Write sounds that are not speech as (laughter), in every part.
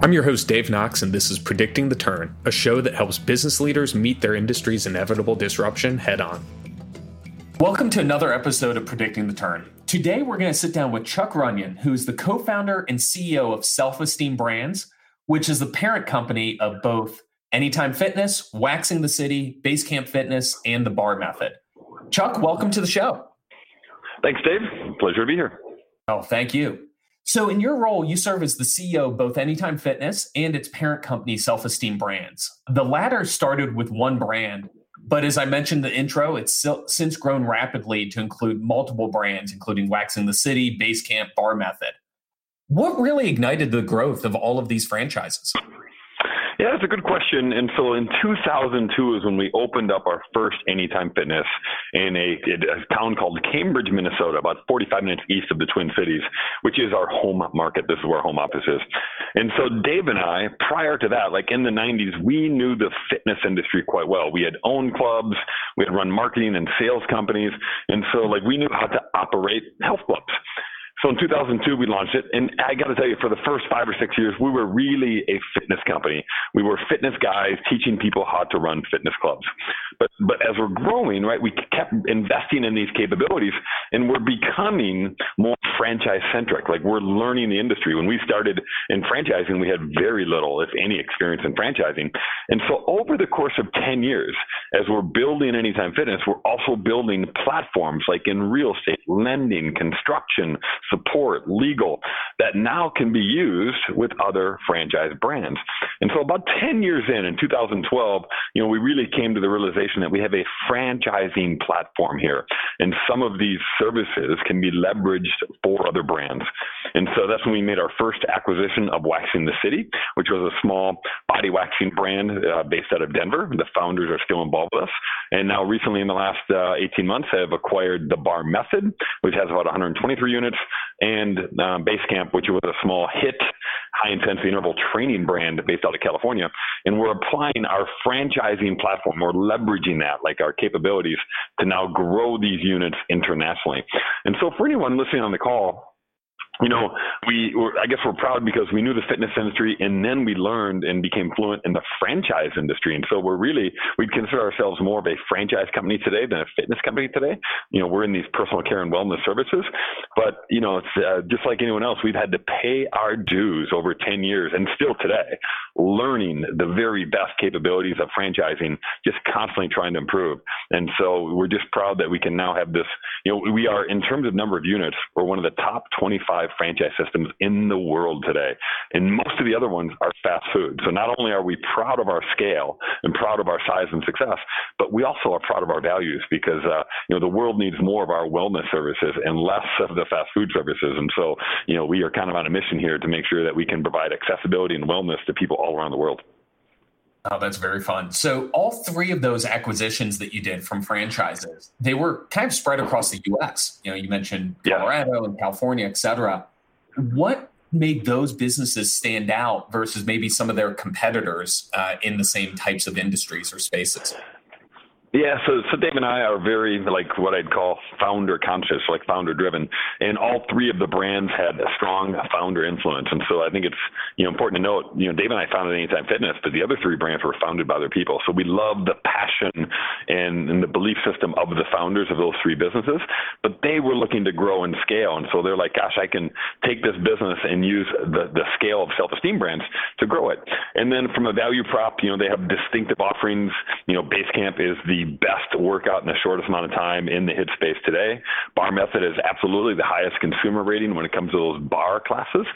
I'm your host, Dave Knox, and this is Predicting the Turn, a show that helps business leaders meet their industry's inevitable disruption head on. Welcome to another episode of Predicting the Turn. Today, we're going to sit down with Chuck Runyon, who is the co founder and CEO of Self Esteem Brands, which is the parent company of both Anytime Fitness, Waxing the City, Basecamp Fitness, and the Bar Method. Chuck, welcome to the show. Thanks, Dave. Pleasure to be here. Oh, thank you. So, in your role, you serve as the CEO of both Anytime Fitness and its parent company, Self Esteem Brands. The latter started with one brand, but as I mentioned in the intro, it's since grown rapidly to include multiple brands, including Waxing the City, Basecamp, Bar Method. What really ignited the growth of all of these franchises? Yeah, that's a good question. And so in 2002 is when we opened up our first Anytime Fitness in a, in a, town called Cambridge, Minnesota, about 45 minutes east of the Twin Cities, which is our home market. This is where our home office is. And so Dave and I, prior to that, like in the 90s, we knew the fitness industry quite well. We had owned clubs, we had run marketing and sales companies, and so like we knew how to operate health clubs. So in 2002, we launched it. And I got to tell you, for the first five or six years, we were really a fitness company. We were fitness guys teaching people how to run fitness clubs. But, but as we're growing, right, we kept investing in these capabilities and we're becoming more franchise centric. Like we're learning the industry. When we started in franchising, we had very little, if any, experience in franchising. And so over the course of 10 years, as we're building Anytime Fitness, we're also building platforms like in real estate, lending, construction, support, legal, that now can be used with other franchise brands. And so about 10 years in, in 2012, you know, we really came to the realization that we have a franchising platform here. And some of these services can be leveraged for other brands. And so that's when we made our first acquisition of Waxing the City, which was a small body waxing brand uh, based out of Denver. The founders are still involved with us. And now recently in the last uh, 18 months I have acquired the Bar Method, which has about 123 units, and um, Basecamp, which was a small HIIT high intensity interval training brand based out of California. And we're applying our franchising platform, we're leveraging that, like our capabilities, to now grow these units internationally. And so for anyone listening on the call, you know, we were, I guess we're proud because we knew the fitness industry and then we learned and became fluent in the franchise industry. And so we're really, we'd consider ourselves more of a franchise company today than a fitness company today. You know, we're in these personal care and wellness services, but, you know, it's uh, just like anyone else, we've had to pay our dues over 10 years and still today, learning the very best capabilities of franchising, just constantly trying to improve. And so we're just proud that we can now have this, you know, we are, in terms of number of units, we're one of the top 25 five franchise systems in the world today. And most of the other ones are fast food. So not only are we proud of our scale and proud of our size and success, but we also are proud of our values because, uh, you know, the world needs more of our wellness services and less of the fast food services. And so, you know, we are kind of on a mission here to make sure that we can provide accessibility and wellness to people all around the world. Oh, that's very fun. So all three of those acquisitions that you did from franchises, they were kind of spread across the U.S. You know, you mentioned Colorado yeah. and California, et cetera. What made those businesses stand out versus maybe some of their competitors uh, in the same types of industries or spaces? Yeah, so so Dave and I are very like what I'd call founder conscious, like founder driven, and all three of the brands had a strong founder influence. And so I think it's you know important to note, you know, Dave and I founded Anytime Fitness, but the other three brands were founded by other people. So we love the passion and, and the belief system of the founders of those three businesses, but they were looking to grow and scale, and so they're like, gosh, I can take this business and use the the scale of self esteem brands to grow it. And then from a value prop, you know, they have distinctive offerings. You know, Basecamp is the best workout in the shortest amount of time in the HIIT space today. Bar Method is absolutely the highest consumer rating when it comes to those bar classes.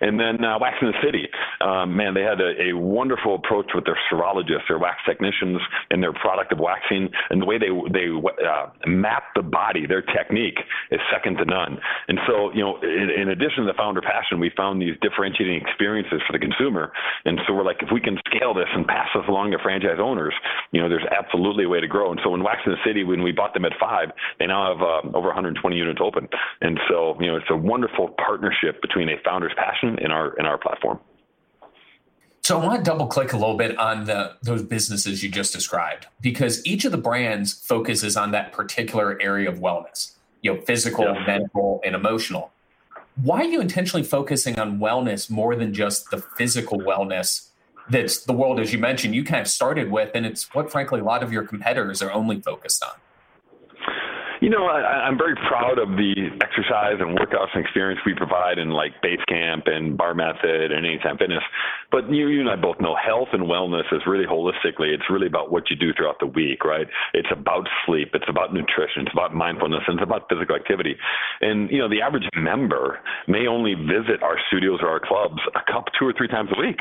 And then uh, Waxing the City, um, man, they had a, a, wonderful approach with their cerologists, their wax technicians, and their product of waxing, and the way they they uh, map the body, their technique is second to none. And so, you know, in, in addition to the founder passion, we found these differentiating experiences for the consumer. And so we're like, if we can scale this and pass this along to franchise owners, you know, there's absolutely a way to grow. And so in Waxing the City, when we bought them at five, they now have uh, over 120 units open. And so, you know, it's a wonderful partnership between a founder's passion and our and our platform. So I want to double click a little bit on the those businesses you just described because each of the brands focuses on that particular area of wellness, you know, physical, yeah. mental, and emotional. why are you intentionally focusing on wellness more than just the physical wellness that's the world, as you mentioned, you kind of started with, and it's what, frankly, a lot of your competitors are only focused on? You know, I, I'm very proud of the exercise and workouts and experience we provide in like Basecamp and Bar Method and Anytime Fitness. But you, you and I both know health and wellness is really holistically. It's really about what you do throughout the week, right? It's about sleep. It's about nutrition. It's about mindfulness, and it's about physical activity. And you know, the average member may only visit our studios or our clubs a couple, two or three times a week.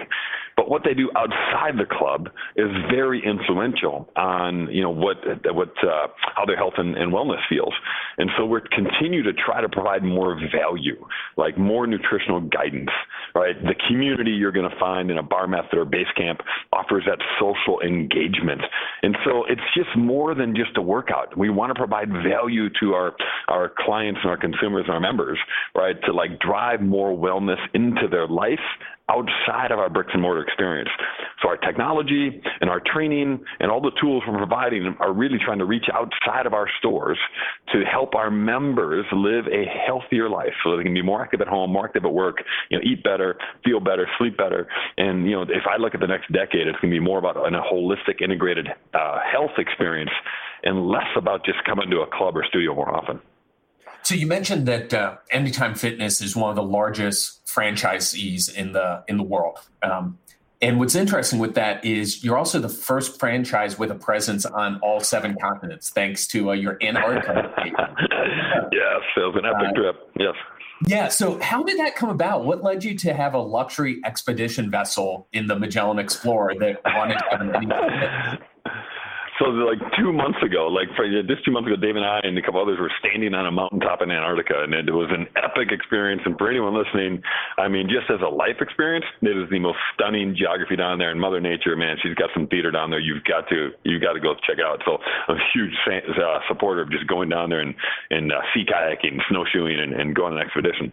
But what they do outside the club is very influential on you know what what uh, how their health and, and wellness feels. And so we're continue to try to provide more value, like more nutritional guidance, right? The community you're going to find in a bar method or base camp offers that social engagement. And so it's just more than just a workout. We want to provide value to our, our clients and our consumers and our members, right? To like drive more wellness into their life outside of our bricks and mortar experience. So our technology and our training and all the tools we're providing are really trying to reach outside of our stores to help our members live a healthier life so they can be more active at home, more active at work, you know, eat better, feel better, sleep better. And, you know, if I look at the next decade, it's going to be more about a holistic, integrated uh, health experience and less about just coming to a club or studio more often. So you mentioned that uh, Anytime Fitness is one of the largest franchisees in the in the world. Um, and what's interesting with that is you're also the first franchise with a presence on all seven continents, thanks to uh, your Antarctica. (laughs) yes, it was an epic uh, trip. Yes. Yeah. So, how did that come about? What led you to have a luxury expedition vessel in the Magellan Explorer that wanted to have an so like two months ago, like for just two months ago, Dave and I and a couple others were standing on a mountaintop in Antarctica, and it was an epic experience. And for anyone listening, I mean, just as a life experience, it is the most stunning geography down there. And Mother Nature, man, she's got some theater down there. You've got to you've got to go check it out. So I'm a huge uh, supporter of just going down there and and uh, sea kayaking, snowshoeing, and, and going on an expedition.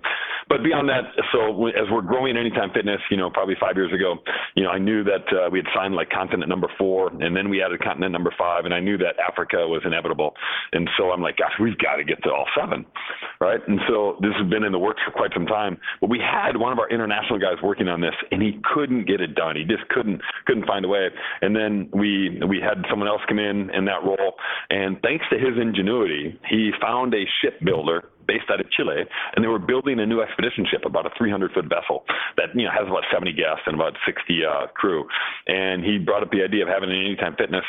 But beyond that, so as we're growing Anytime Fitness, you know, probably five years ago, you know, I knew that uh, we had signed like continent number four, and then we added continent number five, and I knew that Africa was inevitable. And so I'm like, gosh, we've got to get to all seven, right? And so this has been in the works for quite some time. But we had one of our international guys working on this, and he couldn't get it done. He just couldn't couldn't find a way. And then we we had someone else come in in that role, and thanks to his ingenuity, he found a shipbuilder based out of Chile, and they were building a new expedition ship, about a 300 foot vessel that you know has about 70 guests and about 60 uh, crew. And he brought up the idea of having an Anytime Fitness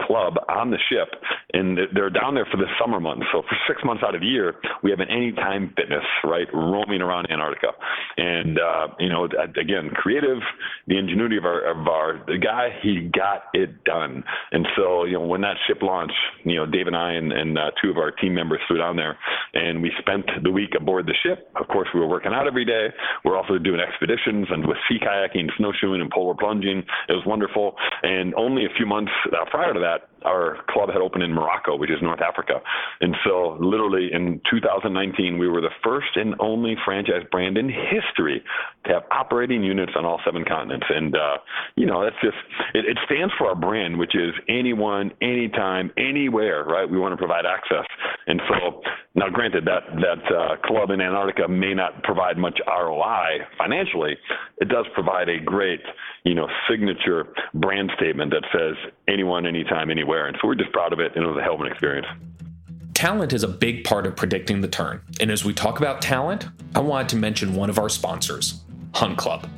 club on the ship, and they're down there for the summer months. So for six months out of the year, we have an Anytime Fitness right roaming around Antarctica. And uh, you know, again, creative, the ingenuity of our of our the guy, he got it done. And so you know, when that ship launched, you know, Dave and I and, and uh, two of our team members flew down there, and we spent the week aboard the ship. Of course, we were working out every day. We're also doing expeditions and with sea kayaking, snowshoeing, and polar plunging. It was wonderful. And only a few months uh, prior to that, our club had opened in Morocco, which is North Africa. And so, literally in 2019, we were the first and only franchise brand in history to have operating units on all seven continents. And, uh, you know, that's just, it, it stands for our brand, which is anyone, anytime, anywhere, right? We want to provide access. And so, now granted, that, that uh, club in Antarctica may not provide much ROI financially, it does provide a great, you know, signature brand statement that says anyone, anytime, anywhere. And so we're just proud of it, and it was a hell of an experience. Talent is a big part of predicting the turn. And as we talk about talent, I wanted to mention one of our sponsors, Hunt Club.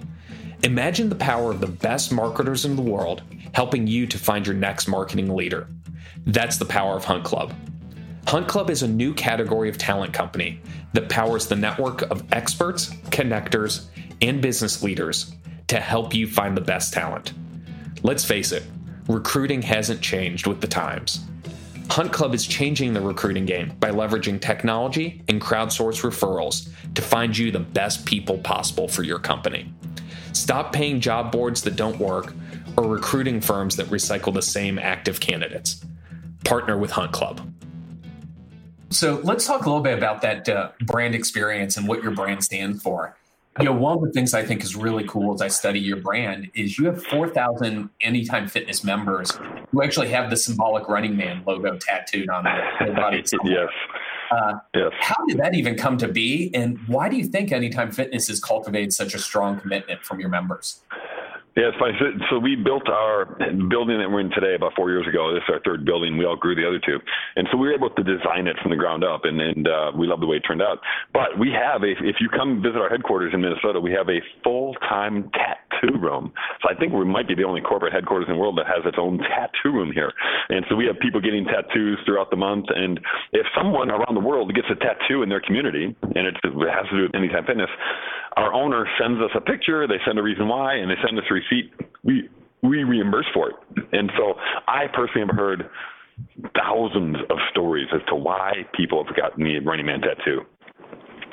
Imagine the power of the best marketers in the world helping you to find your next marketing leader. That's the power of Hunt Club. Hunt Club is a new category of talent company that powers the network of experts, connectors, and business leaders to help you find the best talent. Let's face it, recruiting hasn't changed with the times. Hunt Club is changing the recruiting game by leveraging technology and crowdsource referrals to find you the best people possible for your company. Stop paying job boards that don't work or recruiting firms that recycle the same active candidates. Partner with Hunt Club. So let's talk a little bit about that uh, brand experience and what your brand stands for you know, one of the things I think is really cool as I study your brand is you have 4,000 Anytime Fitness members who actually have the symbolic Running Man logo tattooed on their body. (laughs) yes. Uh, yes. How did that even come to be? And why do you think Anytime Fitness has cultivated such a strong commitment from your members? Yeah, it's funny. So, so, we built our building that we're in today about four years ago. This is our third building. We all grew the other two, and so we were able to design it from the ground up, and, and uh, we love the way it turned out. But we have a, if you come visit our headquarters in Minnesota, we have a full-time tattoo room. So I think we might be the only corporate headquarters in the world that has its own (laughs) tattoo room here. And so we have people getting tattoos throughout the month. And if someone around the world gets a tattoo in their community, and it has to do with Anytime Fitness, our owner sends us a picture, they send a reason why, and they send us a receipt. We we reimburse for it. And so I personally have heard thousands of stories as to why people have gotten the Running Man tattoo.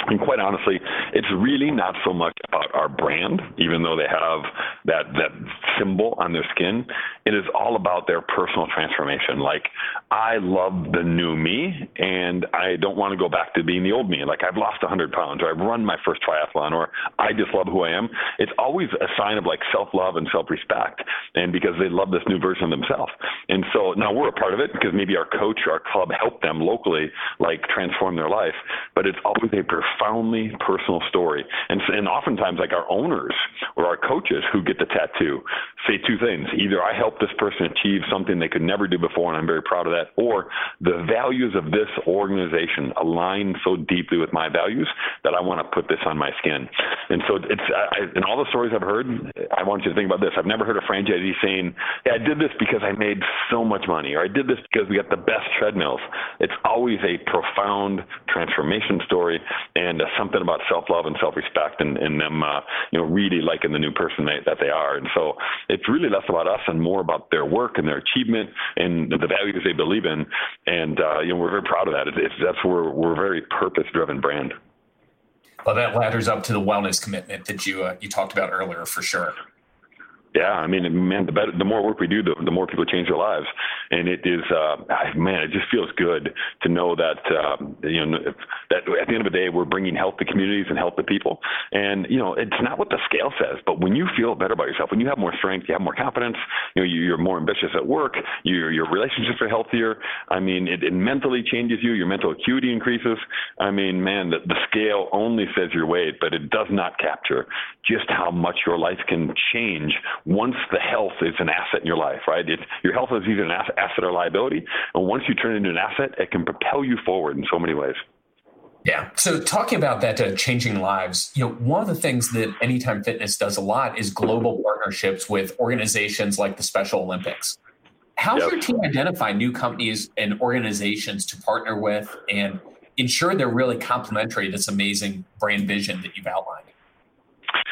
And quite honestly, it's really not so much about our brand, even though they have that that symbol on their skin. It is all about their personal transformation. Like I love the new me, and I don't want to go back to being the old me. Like I've lost 100 pounds, or I've run my first triathlon, or I just love who I am. It's always a sign of like self-love and self-respect, and because they love this new version of themselves. And so now we're a part of it because maybe our coach or our club helped them locally, like transform their life. But it's always a profoundly personal story. And, and oftentimes, like our owners or our coaches who get the tattoo say two things. Either I helped this person achieve something they could never do before, and I'm very proud of that, or the values of this organization align so deeply with my values that I want to put this on my skin. And so it's, I, in all the stories I've heard, I want you to think about this. I've never heard a franchisee saying, yeah, I did this because I made so much money, or I did this because we got the best treadmills. It's always a profound transformation story and uh, something about self-love and self-respect and, and them, uh, you know, really liking the new person they, that they are. And so it's really less about us and more about their work and their achievement and the values they believe in. And, uh, you know, we're very proud of that. It's, it's, that's where we're a very purpose-driven brand. Well, that ladders up to the wellness commitment that you uh, you talked about earlier, for sure. Yeah, I mean, man, the better, the more work we do, the, the more people change their lives, and it is, uh, man, it just feels good to know that, um, you know, that at the end of the day, we're bringing health to communities and health to people, and you know, it's not what the scale says, but when you feel better about yourself, when you have more strength, you have more confidence, you know, you're more ambitious at work, your your relationships are healthier. I mean, it, it mentally changes you, your mental acuity increases. I mean, man, the, the scale only says your weight, but it does not capture just how much your life can change once the health is an asset in your life, right? It's, your health is either an asset or liability. And once you turn it into an asset, it can propel you forward in so many ways. Yeah. So talking about that uh, changing lives, you know, one of the things that Anytime Fitness does a lot is global partnerships with organizations like the Special Olympics. How yep. your team identify new companies and organizations to partner with and ensure they're really complementary to this amazing brand vision that you've outlined?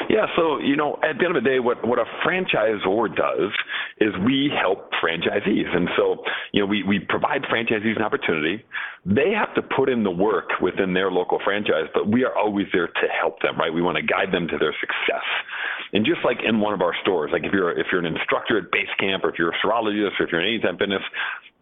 Yeah, so you know, at the end of the day, what what a franchisor does is we help franchisees, and so you know, we we provide franchisees an opportunity. They have to put in the work within their local franchise, but we are always there to help them, right? We want to guide them to their success. And just like in one of our stores, like if you're if you're an instructor at base camp, or if you're a cerologist, or if you're an anytime fitness,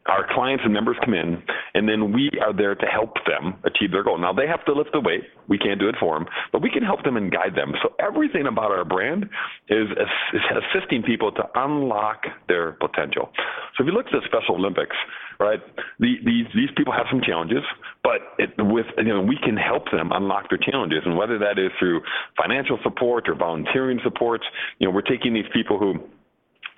our clients and members come in, and then we are there to help them achieve their goal. Now, they have to lift the weight. We can't do it for them, but we can help them and guide them. So, everything about our brand is, is assisting people to unlock their potential. So, if you look at the Special Olympics, right, the, these, these people have some challenges, but it, with, you know, we can help them unlock their challenges. And whether that is through financial support or volunteering support, you know, we're taking these people who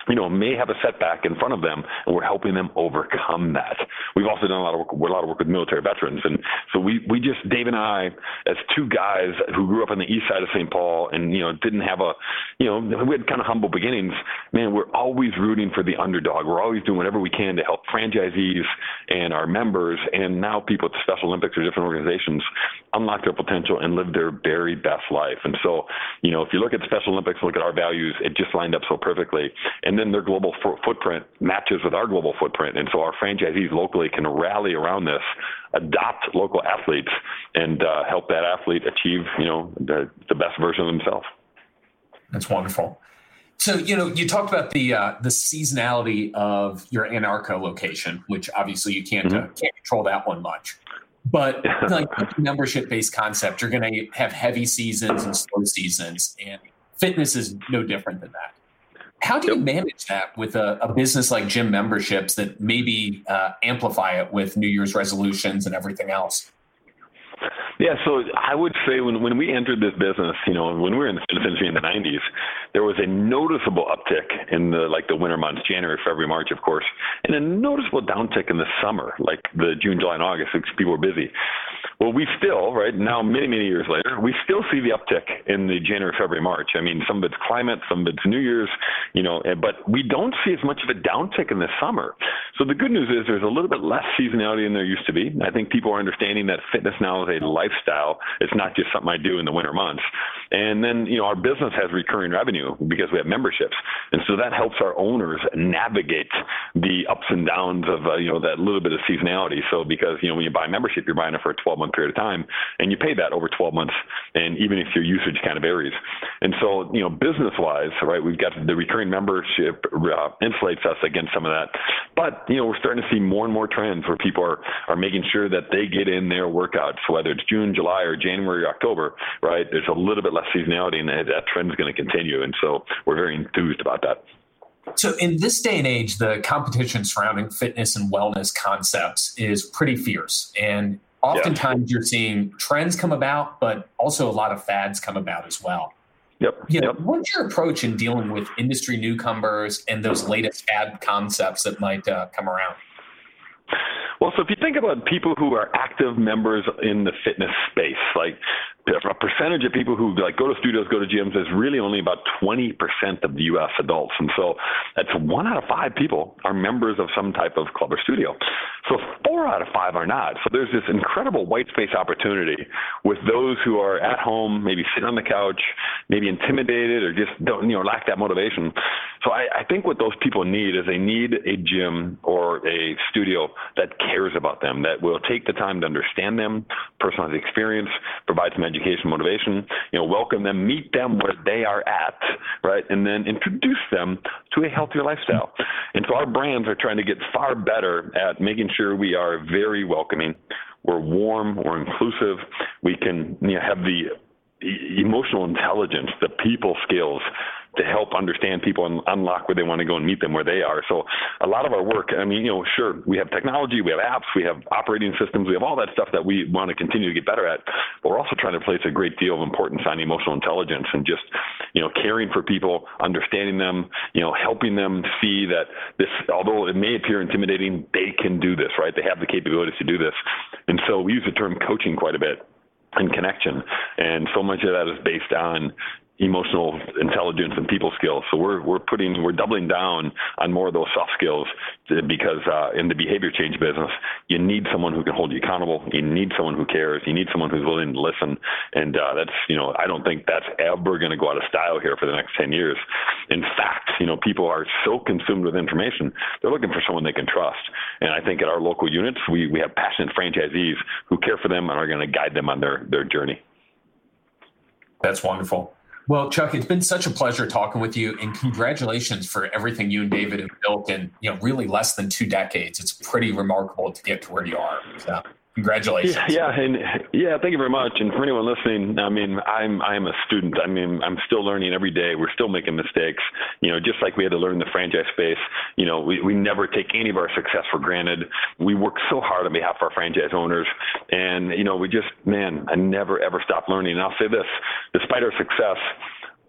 you know, may have a setback in front of them, and we're helping them overcome that. We've also done a lot of work, a lot of work with military veterans, and so we we just Dave and I, as two guys who grew up on the east side of St. Paul, and you know, didn't have a, you know, we had kind of humble beginnings. Man, we're always rooting for the underdog. We're always doing whatever we can to help franchisees and our members, and now people at the Special Olympics or different organizations unlock their potential and live their very best life. And so, you know, if you look at Special Olympics, look at our values, it just lined up so perfectly. And and then their global f- footprint matches with our global footprint. And so our franchisees locally can rally around this, adopt local athletes, and uh, help that athlete achieve, you know, the, the best version of themselves. That's wonderful. So you know, you talked about the uh, the seasonality of your Antarctica location, which obviously you can't mm-hmm. uh, can't control that one much. But (laughs) like membership based concept, you're going to have heavy seasons and slow seasons, and fitness is no different than that. How do you manage that with a, a, business like gym memberships that maybe uh, amplify it with New Year's resolutions and everything else? Yeah, so I would say when, when we entered this business, you know, when we were in the fitness industry in the 90s, there was a noticeable uptick in the like the winter months, January, February, March, of course, and a noticeable downtick in the summer, like the June, July, and August, because people were busy. Well, we still, right now, many, many years later, we still see the uptick in the January, February, March. I mean, some of it's climate, some of it's New Year's, you know, eh, but we don't see as much of a downtick in the summer. So the good news is there's a little bit less seasonality than there used to be. I think people are understanding that fitness now is a lifestyle. It's not just something I do in the winter months. And then, you know, our business has recurring revenue because we have memberships. And so that helps our owners navigate the ups and downs of, uh, you know, that little bit of seasonality. So because, you know, when you buy a membership, you're buying it for a 12 month period of time and you pay that over 12 months. And even if your usage kind of varies. And so, you know, business wise, right, we've got the recurring membership uh, insulates us against some of that. But, you know, we're starting to see more and more trends where people are, are making sure that they get in their workouts. Whether it's June, July, or January, or October, right, there's a little bit less seasonality and that, that trend is going to continue. And so we're very enthused about that. So, in this day and age, the competition surrounding fitness and wellness concepts is pretty fierce. And oftentimes yeah. you're seeing trends come about, but also a lot of fads come about as well. Yep. You know, yep. What's your approach in dealing with industry newcomers and those latest fad concepts that might uh, come around? Well, so if you think about people who are active members in the fitness space, like a percentage of people who like go to studios, go to gyms is really only about 20% of the U.S. adults, and so that's one out of five people are members of some type of club or studio. So four out of five are not. So there's this incredible white space opportunity with those who are at home, maybe sitting on the couch, maybe intimidated or just don't you know lack that motivation. So I, I think what those people need is they need a gym or a studio that cares about them, that will take the time to understand them, personalize the experience, provide some education, motivation, you know, welcome them, meet them where they are at, right, and then introduce them to a healthier lifestyle. And so our brands are trying to get far better at making sure we are very welcoming. We're warm, we're inclusive. We can you know, have the emotional intelligence, the people skills to help understand people and unlock where they want to go and meet them where they are. So a lot of our work, I mean, you know, sure, we have technology, we have apps, we have operating systems, we have all that stuff that we want to continue to get better at. But we're also trying to place a great deal of importance on emotional intelligence and just, you know, caring for people, understanding them, you know, helping them see that this, although it may appear intimidating, they can do this, right? They have the capabilities to do this. And so we use the term coaching quite a bit and connection. And so much of that is based on emotional intelligence and people skills. So we're we're putting we're doubling down on more of those soft skills because uh, in the behavior change business, you need someone who can hold you accountable. You need someone who cares. You need someone who's willing to listen. And uh, that's you know I don't think that's ever going to go out of style here for the next ten years. In fact, you know people are so consumed with information, they're looking for someone they can trust. And I think at our local units, we we have passionate franchisees who care for them and are going to guide them on their their journey. That's wonderful. Well, Chuck, it's been such a pleasure talking with you, and congratulations for everything you and David have built in you know really less than two decades. It's pretty remarkable to get to where you are. So, congratulations. Yeah, yeah, and yeah, thank you very much. And for anyone listening, I mean, I'm I'm a student. I mean, I'm still learning every day. We're still making mistakes. You know, just like we had to learn the franchise space. You know, we we never take any of our success for granted. We work so hard on behalf of our franchise owners, and you know, we just man, I never ever stop learning. And I'll say this: despite our success,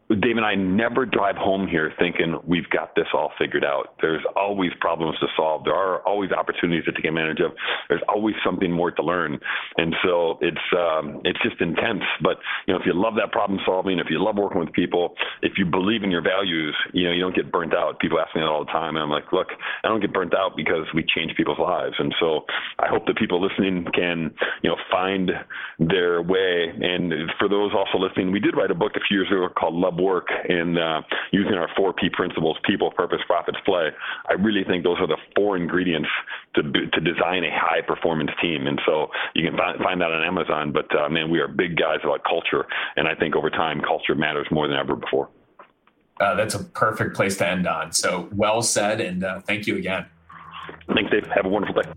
Dave and I never drive home here thinking we've got this all figured out. There's always problems to solve. There are always opportunities to take advantage of. There's always something more to learn, and so it's um, it's just intense. But you know, if you love that problem solving, if you love working with people, if you believe in your values, you know, you don't get burnt out. People ask me that all the time, and I'm like, look, I don't get burnt out because we change people's lives. And so I hope that people listening can you know find their way. And for those also listening, we did write a book a few years ago called Love work in uh, using our four P principles: people, purpose, profits, play. I really think those are the four ingredients to to design a high performance team. And so you can find, find that on Amazon. But uh, man, we are big guys about culture, and I think over time, culture matters more than ever before. Uh, that's a perfect place to end on. So well said, and uh, thank you again. Thanks, Dave. Have a wonderful day.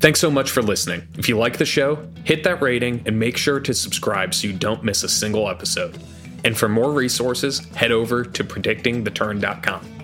Thanks so much for listening. If you like the show, hit that rating and make sure to subscribe so you don't miss a single episode. And for more resources, head over to predictingtheturn.com.